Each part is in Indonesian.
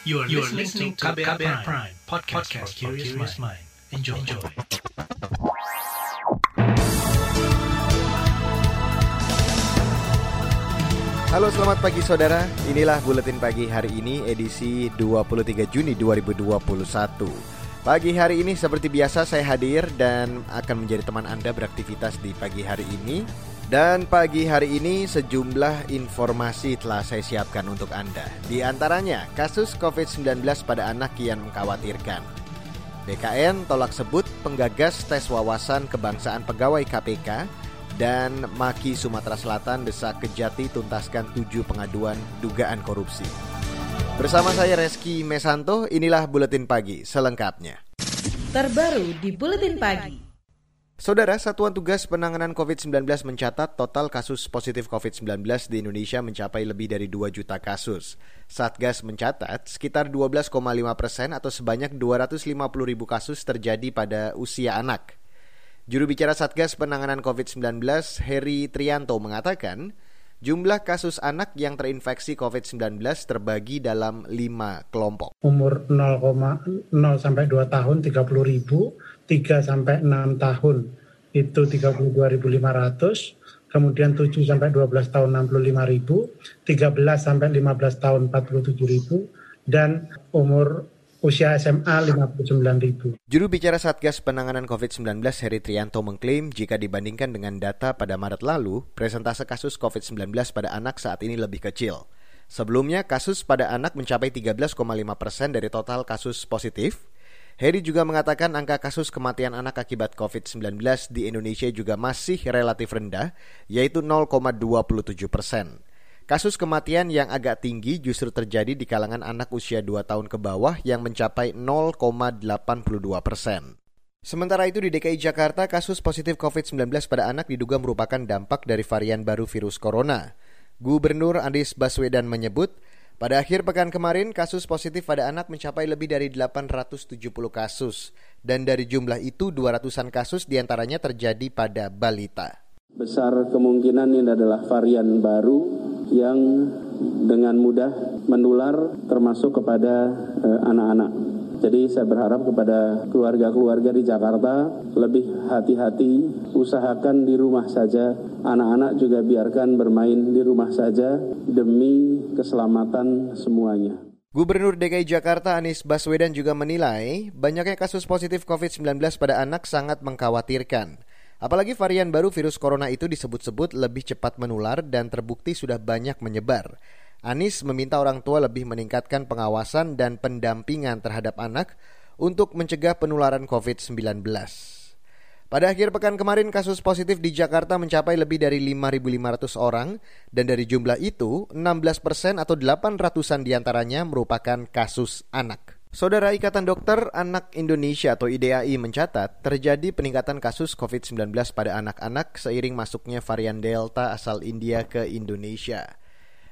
You are, you are listening to KBR, Prime, Prime podcast, podcast for curious mind. Enjoy. Enjoy. Halo selamat pagi saudara, inilah Buletin Pagi hari ini edisi 23 Juni 2021 Pagi hari ini seperti biasa saya hadir dan akan menjadi teman Anda beraktivitas di pagi hari ini dan pagi hari ini sejumlah informasi telah saya siapkan untuk Anda. Di antaranya, kasus COVID-19 pada anak kian mengkhawatirkan. BKN tolak sebut penggagas tes wawasan kebangsaan pegawai KPK dan Maki Sumatera Selatan desak Kejati tuntaskan tujuh pengaduan dugaan korupsi. Bersama saya Reski Mesanto, inilah Buletin Pagi selengkapnya. Terbaru di Buletin Pagi. Saudara, Satuan Tugas Penanganan COVID-19 mencatat total kasus positif COVID-19 di Indonesia mencapai lebih dari 2 juta kasus. Satgas mencatat sekitar 12,5 persen atau sebanyak 250 ribu kasus terjadi pada usia anak. Juru bicara Satgas Penanganan COVID-19, Heri Trianto mengatakan, Jumlah kasus anak yang terinfeksi COVID-19 terbagi dalam lima kelompok. Umur 0,0 sampai 2 tahun 30 ribu, 3 sampai 6 tahun itu 32.500, kemudian 7 sampai 12 tahun 65.000, 13 sampai 15 tahun 47.000 dan umur usia SMA 59.000. Juru bicara Satgas Penanganan COVID-19 Heri Trianto mengklaim jika dibandingkan dengan data pada Maret lalu, presentase kasus COVID-19 pada anak saat ini lebih kecil. Sebelumnya, kasus pada anak mencapai 13,5 persen dari total kasus positif, Heri juga mengatakan angka kasus kematian anak akibat COVID-19 di Indonesia juga masih relatif rendah, yaitu 0,27 persen. Kasus kematian yang agak tinggi justru terjadi di kalangan anak usia 2 tahun ke bawah yang mencapai 0,82 persen. Sementara itu di DKI Jakarta, kasus positif COVID-19 pada anak diduga merupakan dampak dari varian baru virus corona. Gubernur Anies Baswedan menyebut, pada akhir pekan kemarin, kasus positif pada anak mencapai lebih dari 870 kasus. Dan dari jumlah itu, 200-an kasus di antaranya terjadi pada balita. Besar kemungkinan ini adalah varian baru yang dengan mudah menular termasuk kepada eh, anak-anak. Eh, jadi saya berharap kepada keluarga-keluarga di Jakarta lebih hati-hati, usahakan di rumah saja. Anak-anak juga biarkan bermain di rumah saja demi keselamatan semuanya. Gubernur DKI Jakarta Anies Baswedan juga menilai banyaknya kasus positif COVID-19 pada anak sangat mengkhawatirkan. Apalagi varian baru virus corona itu disebut-sebut lebih cepat menular dan terbukti sudah banyak menyebar. Anies meminta orang tua lebih meningkatkan pengawasan dan pendampingan terhadap anak untuk mencegah penularan COVID-19. Pada akhir pekan kemarin kasus positif di Jakarta mencapai lebih dari 5.500 orang dan dari jumlah itu 16 persen atau 800-an di antaranya merupakan kasus anak. Saudara Ikatan Dokter Anak Indonesia atau IDAI mencatat terjadi peningkatan kasus COVID-19 pada anak-anak seiring masuknya varian Delta asal India ke Indonesia.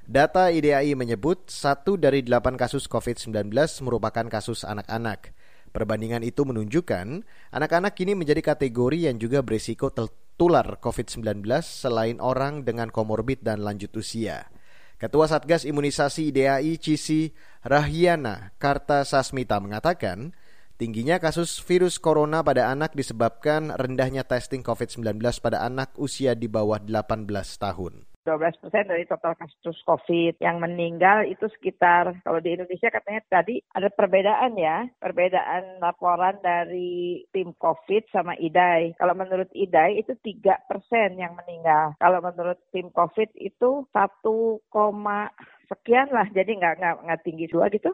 Data IDAI menyebut satu dari delapan kasus COVID-19 merupakan kasus anak-anak. Perbandingan itu menunjukkan anak-anak kini menjadi kategori yang juga berisiko tertular COVID-19 selain orang dengan komorbid dan lanjut usia. Ketua Satgas Imunisasi IDAI Cisi Rahyana Karta Sasmita mengatakan, tingginya kasus virus corona pada anak disebabkan rendahnya testing COVID-19 pada anak usia di bawah 18 tahun. 12 persen dari total kasus COVID yang meninggal itu sekitar kalau di Indonesia katanya tadi ada perbedaan ya perbedaan laporan dari tim COVID sama IDAI. Kalau menurut IDAI itu 3 persen yang meninggal. Kalau menurut tim COVID itu 1, sekian lah jadi nggak nggak nggak tinggi juga gitu.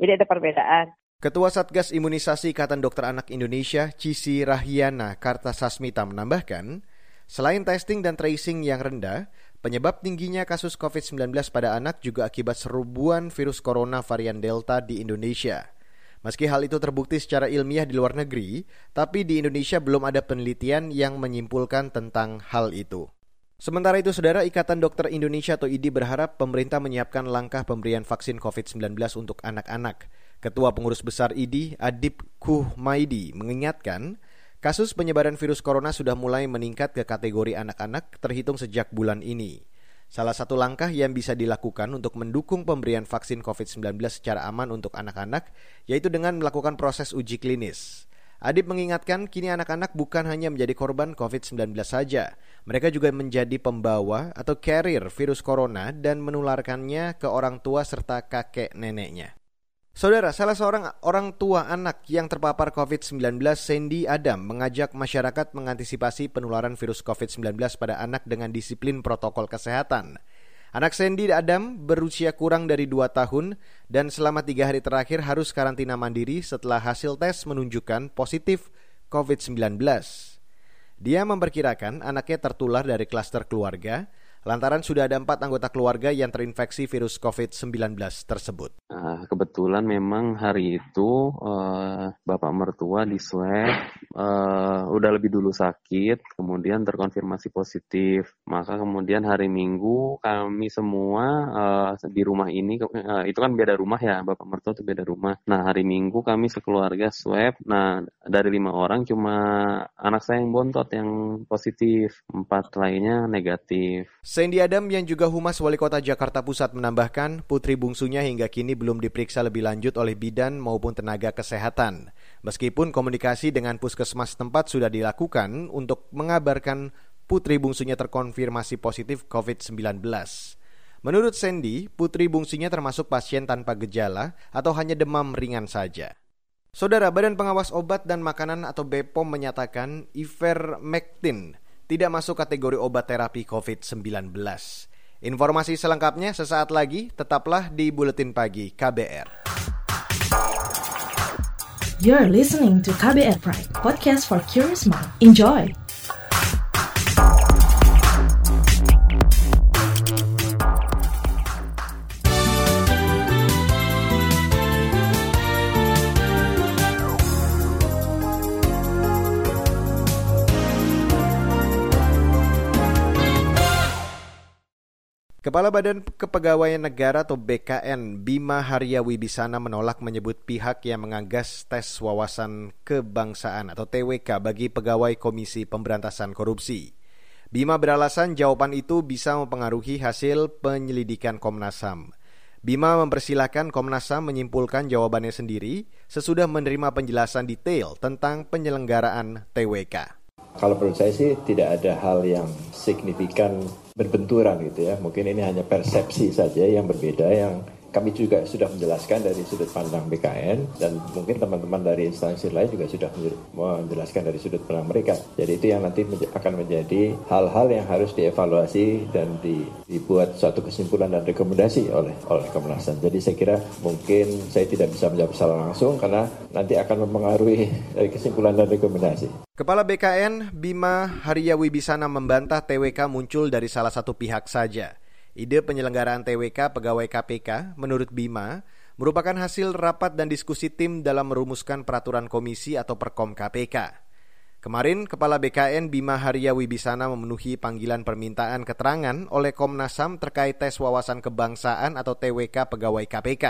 Jadi ada perbedaan. Ketua Satgas Imunisasi Ikatan Dokter Anak Indonesia, Cisi Rahyana Kartasasmita menambahkan, selain testing dan tracing yang rendah, Penyebab tingginya kasus COVID-19 pada anak juga akibat serbuan virus corona varian Delta di Indonesia. Meski hal itu terbukti secara ilmiah di luar negeri, tapi di Indonesia belum ada penelitian yang menyimpulkan tentang hal itu. Sementara itu, Saudara Ikatan Dokter Indonesia atau IDI berharap pemerintah menyiapkan langkah pemberian vaksin COVID-19 untuk anak-anak. Ketua Pengurus Besar IDI, Adib Kuhmaidi, mengingatkan Kasus penyebaran virus corona sudah mulai meningkat ke kategori anak-anak terhitung sejak bulan ini. Salah satu langkah yang bisa dilakukan untuk mendukung pemberian vaksin COVID-19 secara aman untuk anak-anak yaitu dengan melakukan proses uji klinis. Adib mengingatkan kini anak-anak bukan hanya menjadi korban COVID-19 saja, mereka juga menjadi pembawa atau carrier virus corona dan menularkannya ke orang tua serta kakek neneknya. Saudara, salah seorang orang tua anak yang terpapar COVID-19, Sandy Adam, mengajak masyarakat mengantisipasi penularan virus COVID-19 pada anak dengan disiplin protokol kesehatan. Anak Sandy Adam berusia kurang dari 2 tahun dan selama tiga hari terakhir harus karantina mandiri setelah hasil tes menunjukkan positif COVID-19. Dia memperkirakan anaknya tertular dari klaster keluarga, lantaran sudah ada empat anggota keluarga yang terinfeksi virus COVID-19 tersebut. Nah, kebetulan memang hari itu uh, Bapak mertua di swab uh, udah lebih dulu sakit, kemudian terkonfirmasi positif. Maka kemudian hari Minggu kami semua uh, di rumah ini, uh, itu kan beda rumah ya, Bapak mertua itu beda rumah. Nah hari Minggu kami sekeluarga swab. Nah dari lima orang cuma anak saya yang bontot yang positif, empat lainnya negatif. Sandy Adam yang juga Humas Wali Kota Jakarta Pusat menambahkan, putri bungsunya hingga kini belum diperiksa lebih lanjut oleh bidan maupun tenaga kesehatan. Meskipun komunikasi dengan puskesmas tempat sudah dilakukan untuk mengabarkan putri bungsunya terkonfirmasi positif COVID-19. Menurut Sandy, putri bungsunya termasuk pasien tanpa gejala atau hanya demam ringan saja. Saudara Badan Pengawas Obat dan Makanan atau BPOM menyatakan ivermectin tidak masuk kategori obat terapi COVID-19. Informasi selengkapnya sesaat lagi, tetaplah di Buletin Pagi KBR. You're listening to KBR Pride, podcast for curious mind. Enjoy! Kepala Badan Kepegawaian Negara atau BKN Bima Haria Wibisana menolak menyebut pihak yang menganggas tes wawasan kebangsaan atau TWK bagi pegawai Komisi Pemberantasan Korupsi. Bima beralasan jawaban itu bisa mempengaruhi hasil penyelidikan Komnas HAM. Bima mempersilahkan Komnas HAM menyimpulkan jawabannya sendiri sesudah menerima penjelasan detail tentang penyelenggaraan TWK. Kalau menurut saya sih tidak ada hal yang signifikan berbenturan gitu ya. Mungkin ini hanya persepsi saja yang berbeda yang kami juga sudah menjelaskan dari sudut pandang BKN dan mungkin teman-teman dari instansi lain juga sudah menjelaskan dari sudut pandang mereka. Jadi itu yang nanti akan menjadi hal-hal yang harus dievaluasi dan dibuat suatu kesimpulan dan rekomendasi oleh oleh Komnas. Jadi saya kira mungkin saya tidak bisa menjawab secara langsung karena nanti akan mempengaruhi dari kesimpulan dan rekomendasi. Kepala BKN Bima Haria Wibisana membantah TWK muncul dari salah satu pihak saja. Ide penyelenggaraan TWK pegawai KPK, menurut Bima, merupakan hasil rapat dan diskusi tim dalam merumuskan peraturan komisi atau perkom KPK. Kemarin, Kepala BKN Bima Haria Wibisana memenuhi panggilan permintaan keterangan oleh Komnas HAM terkait tes wawasan kebangsaan atau TWK pegawai KPK.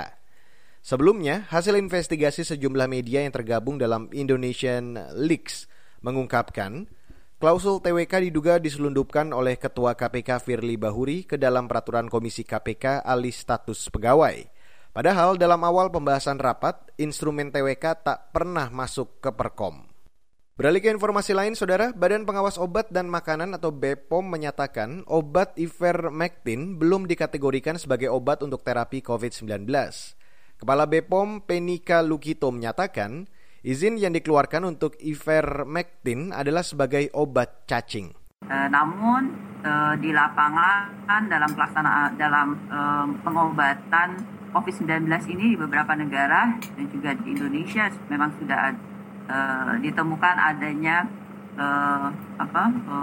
Sebelumnya, hasil investigasi sejumlah media yang tergabung dalam Indonesian Leaks mengungkapkan Klausul TWK diduga diselundupkan oleh Ketua KPK Firly Bahuri ke dalam peraturan Komisi KPK alih status pegawai. Padahal dalam awal pembahasan rapat, instrumen TWK tak pernah masuk ke Perkom. Beralih ke informasi lain, Saudara, Badan Pengawas Obat dan Makanan atau BPOM menyatakan obat ivermectin belum dikategorikan sebagai obat untuk terapi COVID-19. Kepala BPOM Penika Lukito menyatakan, Izin yang dikeluarkan untuk ivermectin adalah sebagai obat cacing. E, namun e, di lapangan dalam pelaksanaan dalam e, pengobatan COVID-19 ini di beberapa negara dan juga di Indonesia memang sudah e, ditemukan adanya e, apa e,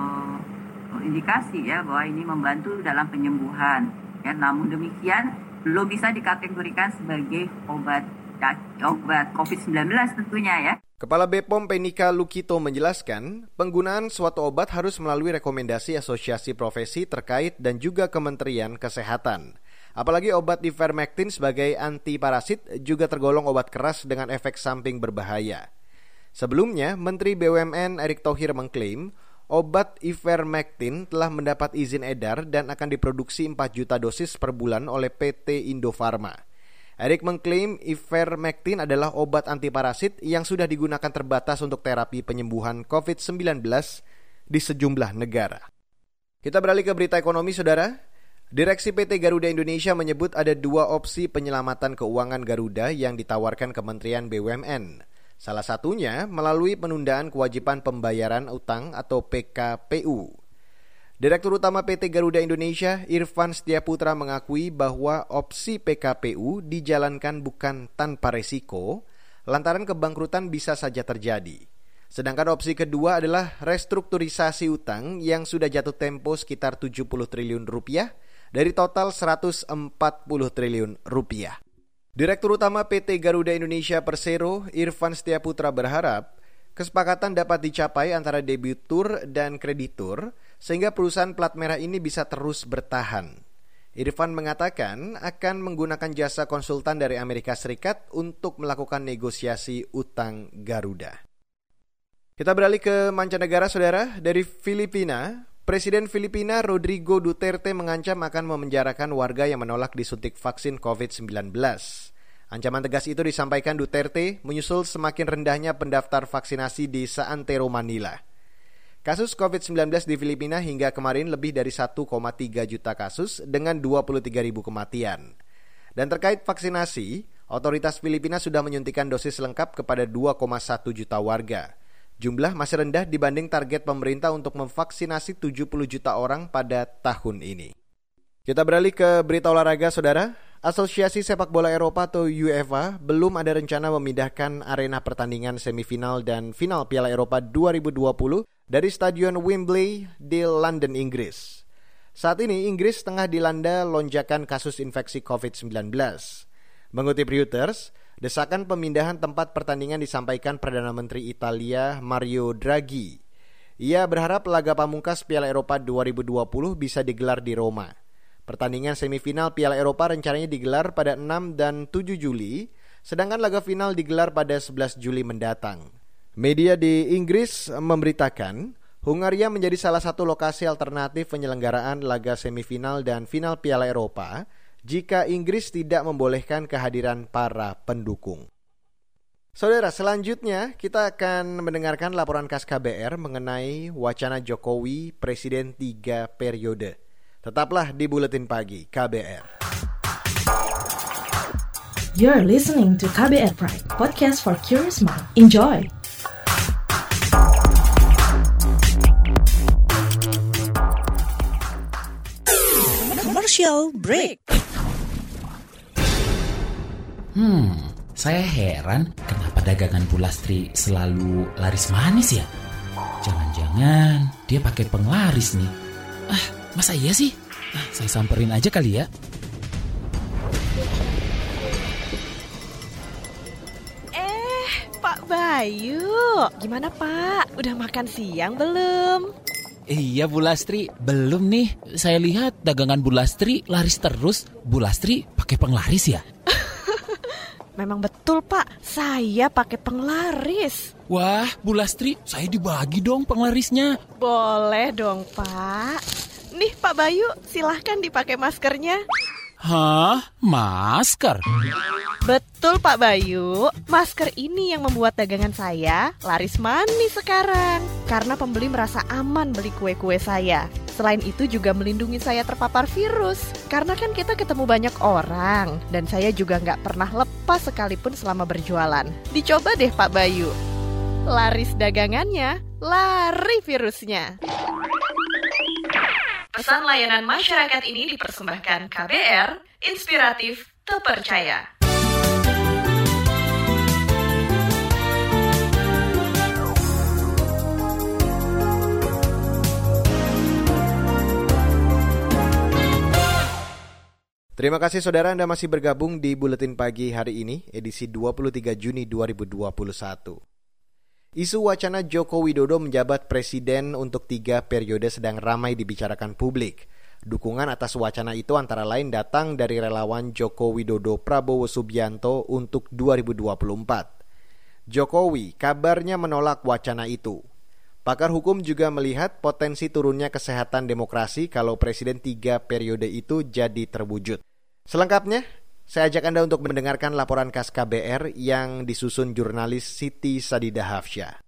indikasi ya bahwa ini membantu dalam penyembuhan. Ya, namun demikian belum bisa dikategorikan sebagai obat obat COVID-19 tentunya ya. Kepala BPOM Penika Lukito menjelaskan, penggunaan suatu obat harus melalui rekomendasi asosiasi profesi terkait dan juga Kementerian Kesehatan. Apalagi obat ivermectin sebagai antiparasit juga tergolong obat keras dengan efek samping berbahaya. Sebelumnya, Menteri BUMN Erick Thohir mengklaim obat ivermectin telah mendapat izin edar dan akan diproduksi 4 juta dosis per bulan oleh PT Indofarma. Erik mengklaim ivermectin adalah obat antiparasit yang sudah digunakan terbatas untuk terapi penyembuhan COVID-19 di sejumlah negara. Kita beralih ke berita ekonomi, saudara. Direksi PT Garuda Indonesia menyebut ada dua opsi penyelamatan keuangan Garuda yang ditawarkan Kementerian BUMN. Salah satunya melalui penundaan kewajiban pembayaran utang atau PKPU. Direktur Utama PT Garuda Indonesia, Irfan Setiaputra mengakui bahwa opsi PKPU dijalankan bukan tanpa resiko, lantaran kebangkrutan bisa saja terjadi. Sedangkan opsi kedua adalah restrukturisasi utang yang sudah jatuh tempo sekitar 70 triliun rupiah dari total 140 triliun rupiah. Direktur Utama PT Garuda Indonesia Persero, Irfan Setiaputra berharap kesepakatan dapat dicapai antara debitur dan kreditur sehingga perusahaan plat merah ini bisa terus bertahan. Irfan mengatakan akan menggunakan jasa konsultan dari Amerika Serikat untuk melakukan negosiasi utang Garuda. Kita beralih ke mancanegara, saudara. Dari Filipina, Presiden Filipina Rodrigo Duterte mengancam akan memenjarakan warga yang menolak disuntik vaksin COVID-19. Ancaman tegas itu disampaikan Duterte menyusul semakin rendahnya pendaftar vaksinasi di Saantero, Manila. Kasus COVID-19 di Filipina hingga kemarin lebih dari 1,3 juta kasus dengan 23 ribu kematian. Dan terkait vaksinasi, otoritas Filipina sudah menyuntikan dosis lengkap kepada 2,1 juta warga. Jumlah masih rendah dibanding target pemerintah untuk memvaksinasi 70 juta orang pada tahun ini. Kita beralih ke berita olahraga, saudara. Asosiasi Sepak Bola Eropa atau UEFA belum ada rencana memindahkan arena pertandingan semifinal dan final Piala Eropa 2020 dari Stadion Wembley di London, Inggris. Saat ini Inggris tengah dilanda lonjakan kasus infeksi COVID-19. Mengutip Reuters, Desakan pemindahan tempat pertandingan disampaikan Perdana Menteri Italia Mario Draghi. Ia berharap laga pamungkas Piala Eropa 2020 bisa digelar di Roma. Pertandingan semifinal Piala Eropa rencananya digelar pada 6 dan 7 Juli, sedangkan laga final digelar pada 11 Juli mendatang. Media di Inggris memberitakan, Hungaria menjadi salah satu lokasi alternatif penyelenggaraan laga semifinal dan final Piala Eropa jika Inggris tidak membolehkan kehadiran para pendukung. Saudara, selanjutnya kita akan mendengarkan laporan khas KBR mengenai wacana Jokowi Presiden 3 periode. Tetaplah di Buletin Pagi KBR. You're listening to KBR Pride, podcast for curious mind. Enjoy! Commercial break. Hmm, saya heran kenapa dagangan Bulastri selalu laris manis ya? Jangan-jangan dia pakai penglaris nih. Ah, masa iya sih? Ah, saya samperin aja kali ya. Eh, Pak Bayu, gimana Pak? Udah makan siang belum? Iya Bu Lastri, belum nih. Saya lihat dagangan Bu Lastri laris terus. Bu Lastri pakai penglaris ya? Memang betul Pak, saya pakai penglaris. Wah, Bu Lastri, saya dibagi dong penglarisnya. Boleh dong Pak. Nih Pak Bayu, silahkan dipakai maskernya. Hah? Masker? Betul Pak Bayu, masker ini yang membuat dagangan saya laris manis sekarang. Karena pembeli merasa aman beli kue-kue saya. Selain itu juga melindungi saya terpapar virus. Karena kan kita ketemu banyak orang. Dan saya juga nggak pernah lepas sekalipun selama berjualan. Dicoba deh Pak Bayu. Laris dagangannya, lari virusnya. Pesan layanan masyarakat ini dipersembahkan KBR, inspiratif, terpercaya. Terima kasih saudara Anda masih bergabung di Buletin Pagi hari ini, edisi 23 Juni 2021. Isu wacana Joko Widodo menjabat presiden untuk tiga periode sedang ramai dibicarakan publik. Dukungan atas wacana itu antara lain datang dari relawan Joko Widodo Prabowo Subianto untuk 2024. Jokowi kabarnya menolak wacana itu. Pakar hukum juga melihat potensi turunnya kesehatan demokrasi kalau presiden tiga periode itu jadi terwujud. Selengkapnya, saya ajak Anda untuk mendengarkan laporan khas KBR yang disusun jurnalis Siti Sadida Hafsyah.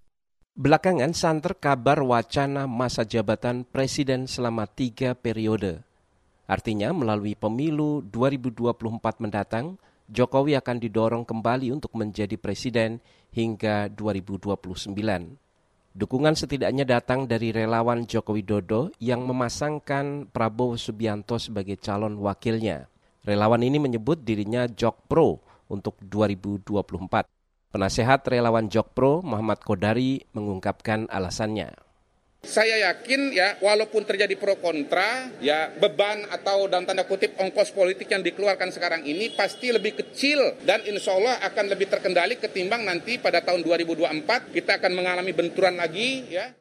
Belakangan santer kabar wacana masa jabatan presiden selama tiga periode. Artinya melalui pemilu 2024 mendatang, Jokowi akan didorong kembali untuk menjadi presiden hingga 2029. Dukungan setidaknya datang dari relawan Joko Widodo yang memasangkan Prabowo Subianto sebagai calon wakilnya. Relawan ini menyebut dirinya Jok Pro untuk 2024. Penasehat relawan Jok Pro Muhammad Kodari mengungkapkan alasannya. Saya yakin ya walaupun terjadi pro kontra ya beban atau dalam tanda kutip ongkos politik yang dikeluarkan sekarang ini pasti lebih kecil dan insya Allah akan lebih terkendali ketimbang nanti pada tahun 2024 kita akan mengalami benturan lagi ya.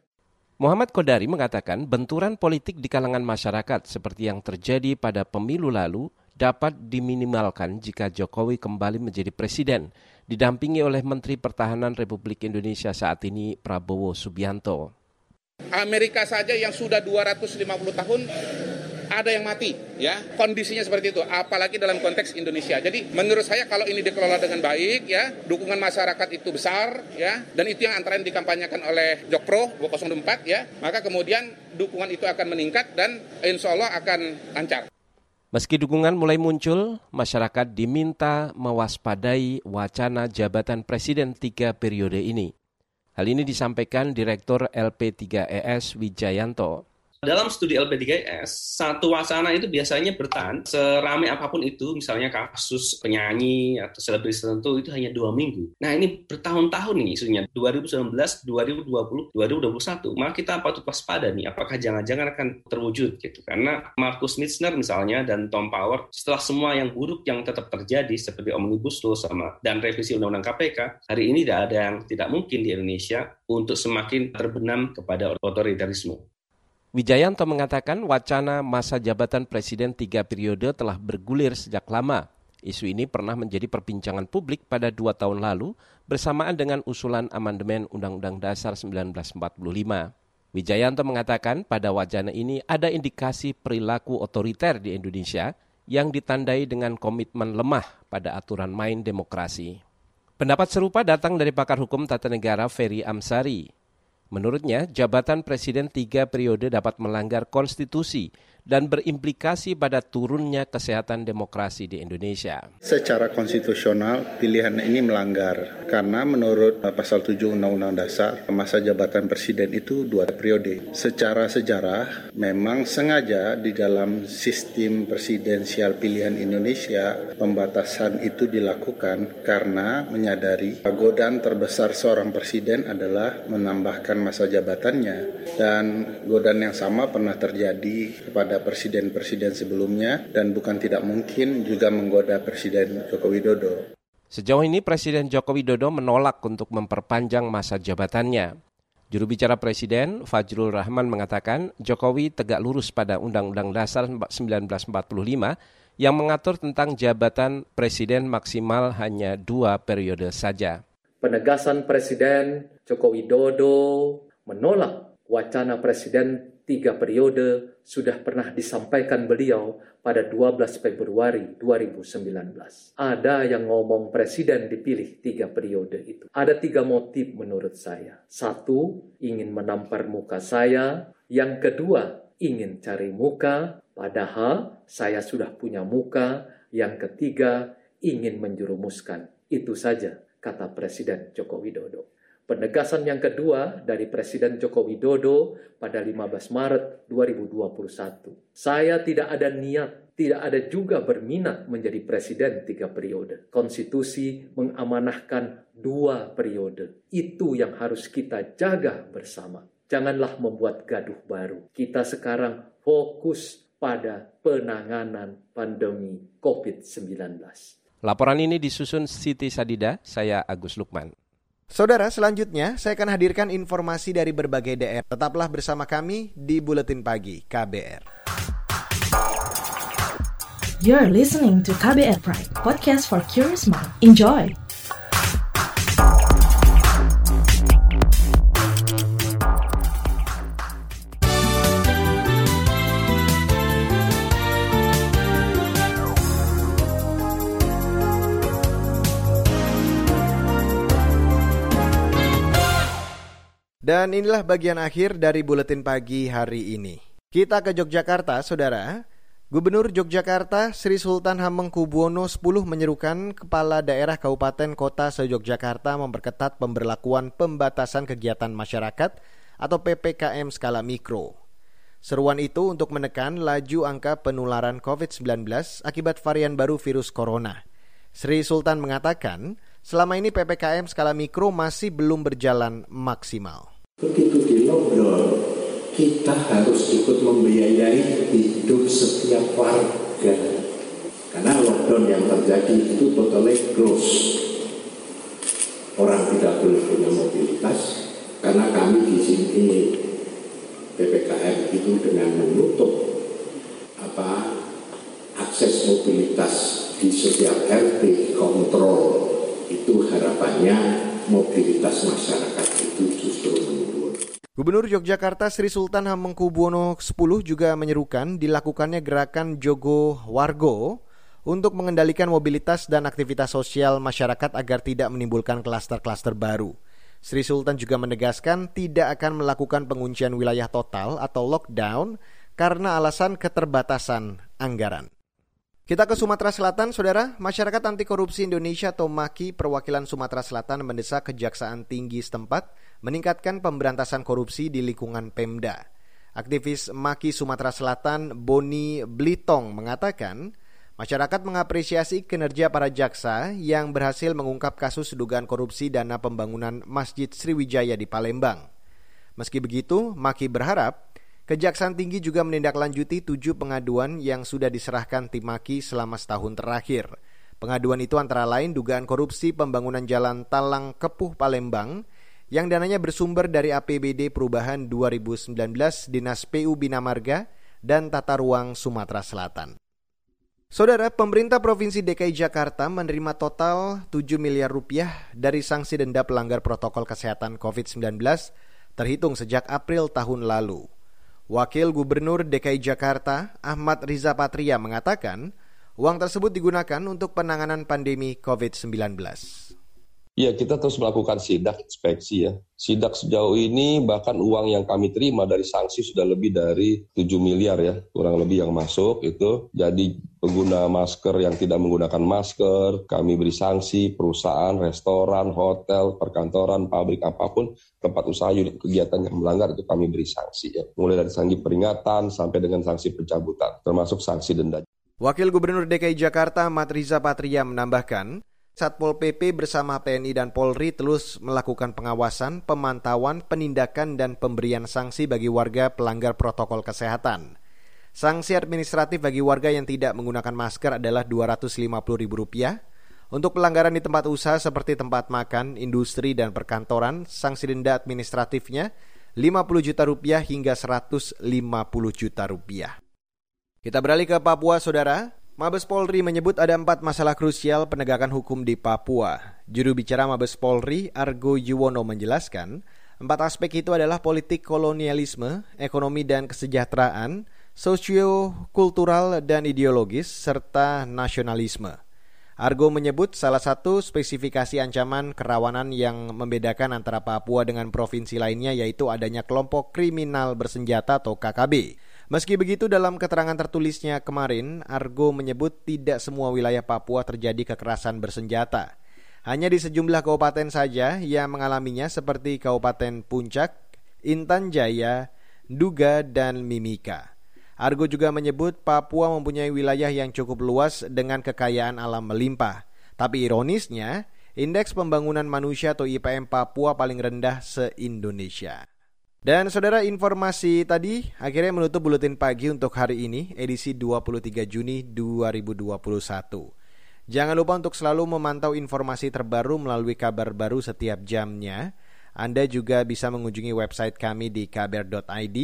Muhammad Kodari mengatakan benturan politik di kalangan masyarakat seperti yang terjadi pada pemilu lalu dapat diminimalkan jika Jokowi kembali menjadi presiden, didampingi oleh Menteri Pertahanan Republik Indonesia saat ini Prabowo Subianto. Amerika saja yang sudah 250 tahun ada yang mati ya. Kondisinya seperti itu apalagi dalam konteks Indonesia. Jadi menurut saya kalau ini dikelola dengan baik ya dukungan masyarakat itu besar ya dan itu yang antara yang dikampanyekan oleh Jokpro 204 ya maka kemudian dukungan itu akan meningkat dan insya Allah akan lancar Meski dukungan mulai muncul, masyarakat diminta mewaspadai wacana jabatan presiden tiga periode ini. Hal ini disampaikan Direktur LP3ES Wijayanto. Dalam studi LP3ES, satu wacana itu biasanya bertahan seramai apa pun itu, misalnya kasus penyanyi atau selebritis tertentu itu hanya dua minggu. Nah ini bertahun-tahun nih isunya, 2019, 2020, 2021. Maka kita patut waspada nih, apakah jangan-jangan akan terwujud gitu. Karena Markus Mitzner misalnya dan Tom Power, setelah semua yang buruk yang tetap terjadi seperti Omnibus Law sama dan revisi Undang-Undang KPK, hari ini tidak ada yang tidak mungkin di Indonesia untuk semakin terbenam kepada otoritarisme. Wijayanto mengatakan wacana masa jabatan presiden tiga periode telah bergulir sejak lama. Isu ini pernah menjadi perbincangan publik pada dua tahun lalu bersamaan dengan usulan amandemen Undang-Undang Dasar 1945. Wijayanto mengatakan pada wacana ini ada indikasi perilaku otoriter di Indonesia yang ditandai dengan komitmen lemah pada aturan main demokrasi. Pendapat serupa datang dari pakar hukum tata negara Ferry Amsari. Menurutnya, jabatan presiden tiga periode dapat melanggar konstitusi dan berimplikasi pada turunnya kesehatan demokrasi di Indonesia. Secara konstitusional, pilihan ini melanggar karena menurut pasal 7 Undang-Undang Dasar, masa jabatan presiden itu dua periode. Secara sejarah, memang sengaja di dalam sistem presidensial pilihan Indonesia, pembatasan itu dilakukan karena menyadari godaan terbesar seorang presiden adalah menambahkan masa jabatannya dan godaan yang sama pernah terjadi kepada kepada presiden-presiden sebelumnya dan bukan tidak mungkin juga menggoda Presiden Joko Widodo. Sejauh ini Presiden Joko Widodo menolak untuk memperpanjang masa jabatannya. Juru bicara Presiden Fajrul Rahman mengatakan Jokowi tegak lurus pada Undang-Undang Dasar 1945 yang mengatur tentang jabatan presiden maksimal hanya dua periode saja. Penegasan Presiden Joko Widodo menolak wacana Presiden tiga periode sudah pernah disampaikan beliau pada 12 Februari 2019. Ada yang ngomong presiden dipilih tiga periode itu. Ada tiga motif menurut saya. Satu, ingin menampar muka saya. Yang kedua, ingin cari muka, padahal saya sudah punya muka. Yang ketiga, ingin menjerumuskan. Itu saja, kata Presiden Joko Widodo. Penegasan yang kedua dari Presiden Joko Widodo pada 15 Maret 2021. Saya tidak ada niat, tidak ada juga berminat menjadi presiden tiga periode. Konstitusi mengamanahkan dua periode. Itu yang harus kita jaga bersama. Janganlah membuat gaduh baru. Kita sekarang fokus pada penanganan pandemi COVID-19. Laporan ini disusun Siti Sadida, saya Agus Lukman. Saudara, selanjutnya saya akan hadirkan informasi dari berbagai daerah. Tetaplah bersama kami di Buletin Pagi KBR. You're listening to KBR Pride, podcast for curious mind. Enjoy! Dan inilah bagian akhir dari buletin pagi hari ini. Kita ke Yogyakarta, Saudara. Gubernur Yogyakarta Sri Sultan Hamengkubuwono X menyerukan kepala daerah kabupaten kota se-Yogyakarta memperketat pemberlakuan pembatasan kegiatan masyarakat atau PPKM skala mikro. Seruan itu untuk menekan laju angka penularan COVID-19 akibat varian baru virus corona. Sri Sultan mengatakan, selama ini PPKM skala mikro masih belum berjalan maksimal. Begitu di lockdown, kita harus ikut membiayai hidup setiap warga. Karena lockdown yang terjadi itu totally close. Orang tidak boleh punya mobilitas karena kami di sini PPKM itu dengan menutup apa akses mobilitas di setiap RT kontrol itu harapannya mobilitas masyarakat. Gubernur Yogyakarta Sri Sultan Hamengkubuwono X juga menyerukan dilakukannya gerakan Jogo Wargo untuk mengendalikan mobilitas dan aktivitas sosial masyarakat agar tidak menimbulkan klaster-klaster baru. Sri Sultan juga menegaskan tidak akan melakukan penguncian wilayah total atau lockdown karena alasan keterbatasan anggaran. Kita ke Sumatera Selatan, Saudara. Masyarakat Anti Korupsi Indonesia atau MAKI Perwakilan Sumatera Selatan mendesak Kejaksaan Tinggi setempat meningkatkan pemberantasan korupsi di lingkungan Pemda. Aktivis Maki Sumatera Selatan Boni Blitong mengatakan, masyarakat mengapresiasi kinerja para jaksa yang berhasil mengungkap kasus dugaan korupsi dana pembangunan Masjid Sriwijaya di Palembang. Meski begitu, Maki berharap Kejaksaan Tinggi juga menindaklanjuti tujuh pengaduan yang sudah diserahkan tim Maki selama setahun terakhir. Pengaduan itu antara lain dugaan korupsi pembangunan jalan Talang Kepuh Palembang yang dananya bersumber dari APBD Perubahan 2019 Dinas PU Bina Marga dan Tata Ruang Sumatera Selatan. Saudara, pemerintah Provinsi DKI Jakarta menerima total 7 miliar rupiah dari sanksi denda pelanggar protokol kesehatan COVID-19 terhitung sejak April tahun lalu. Wakil Gubernur DKI Jakarta, Ahmad Riza Patria mengatakan, uang tersebut digunakan untuk penanganan pandemi COVID-19. Ya, kita terus melakukan sidak inspeksi ya. Sidak sejauh ini bahkan uang yang kami terima dari sanksi sudah lebih dari 7 miliar ya, kurang lebih yang masuk itu. Jadi pengguna masker yang tidak menggunakan masker, kami beri sanksi, perusahaan, restoran, hotel, perkantoran, pabrik, apa pun, tempat usaha unit kegiatan yang melanggar itu kami beri sanksi ya. Mulai dari sanksi peringatan sampai dengan sanksi pencabutan, termasuk sanksi denda. Wakil Gubernur DKI Jakarta Matriza Patria menambahkan, Satpol PP bersama TNI dan Polri terus melakukan pengawasan, pemantauan, penindakan, dan pemberian sanksi bagi warga pelanggar protokol kesehatan. Sanksi administratif bagi warga yang tidak menggunakan masker adalah Rp250.000. Untuk pelanggaran di tempat usaha seperti tempat makan, industri, dan perkantoran, sanksi denda administratifnya 50 juta rupiah hingga 150 juta rupiah. Kita beralih ke Papua, Saudara. Mabes Polri menyebut ada empat masalah krusial penegakan hukum di Papua. Juru bicara Mabes Polri, Argo Yuwono menjelaskan, empat aspek itu adalah politik kolonialisme, ekonomi dan kesejahteraan, sosio-kultural dan ideologis, serta nasionalisme. Argo menyebut salah satu spesifikasi ancaman kerawanan yang membedakan antara Papua dengan provinsi lainnya yaitu adanya kelompok kriminal bersenjata atau KKB. Meski begitu dalam keterangan tertulisnya kemarin, Argo menyebut tidak semua wilayah Papua terjadi kekerasan bersenjata. Hanya di sejumlah kabupaten saja yang mengalaminya seperti Kabupaten Puncak, Intan Jaya, Duga, dan Mimika. Argo juga menyebut Papua mempunyai wilayah yang cukup luas dengan kekayaan alam melimpah. Tapi ironisnya, indeks pembangunan manusia atau IPM Papua paling rendah se-Indonesia. Dan saudara informasi tadi akhirnya menutup buletin pagi untuk hari ini edisi 23 Juni 2021. Jangan lupa untuk selalu memantau informasi terbaru melalui kabar baru setiap jamnya. Anda juga bisa mengunjungi website kami di kbr.id,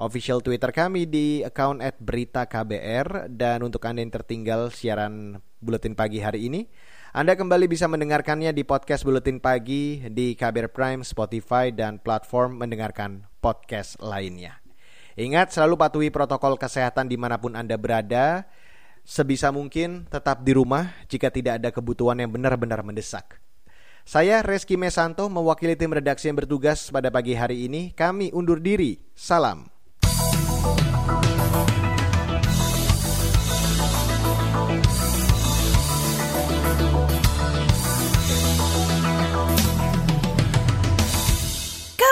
official Twitter kami di account at berita KBR, dan untuk Anda yang tertinggal siaran buletin pagi hari ini, anda kembali bisa mendengarkannya di podcast Buletin Pagi di KBR Prime, Spotify, dan platform mendengarkan podcast lainnya. Ingat selalu patuhi protokol kesehatan di mana pun Anda berada. Sebisa mungkin tetap di rumah jika tidak ada kebutuhan yang benar-benar mendesak. Saya Reski Mesanto mewakili tim redaksi yang bertugas pada pagi hari ini. Kami undur diri. Salam.